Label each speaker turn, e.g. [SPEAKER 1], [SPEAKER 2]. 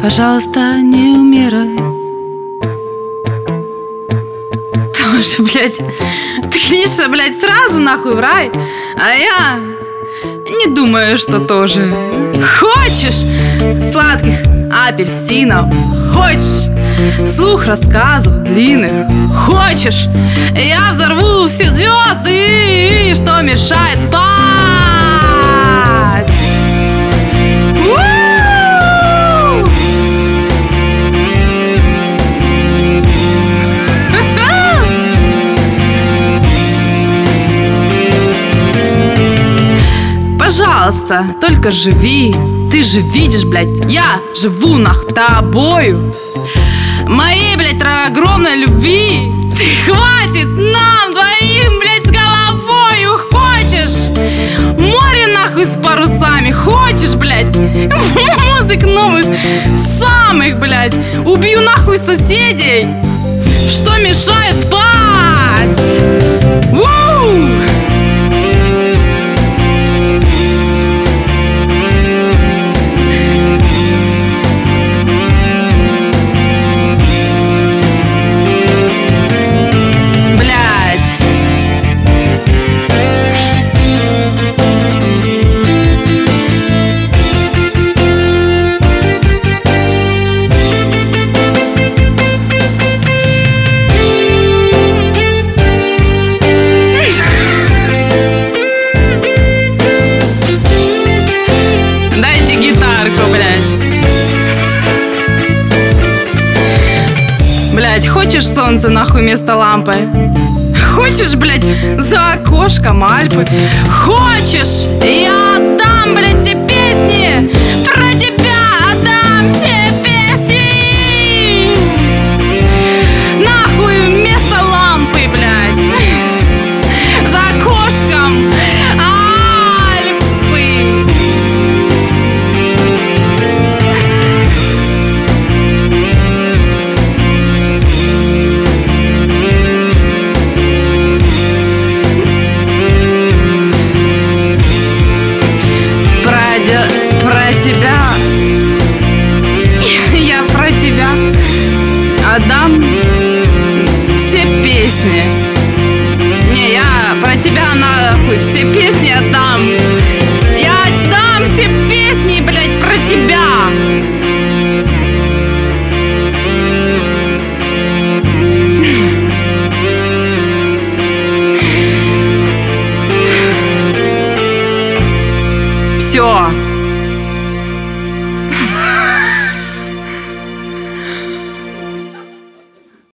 [SPEAKER 1] Пожалуйста, не умирай. Тоже, блядь, ты, конечно, блядь, сразу нахуй в рай, а я не думаю, что тоже. Хочешь сладких апельсинов? Хочешь слух рассказов длинных? Хочешь, я взорву все звезды, что мешает Пожалуйста, только живи. Ты же видишь, блядь, я живу нах тобою. Моей, блядь, огромной любви. Ты хватит нам двоим, блядь, с головою. Хочешь? Море нахуй с парусами. Хочешь, блядь? Музык новых, самых, блядь. Убью нахуй соседей. Что мешает спать? Блядь, хочешь солнце нахуй вместо лампы? Хочешь, блядь, за окошком Альпы? Хочешь? Я нахуй все песни отдам. Я отдам все песни, блядь, про тебя. Все.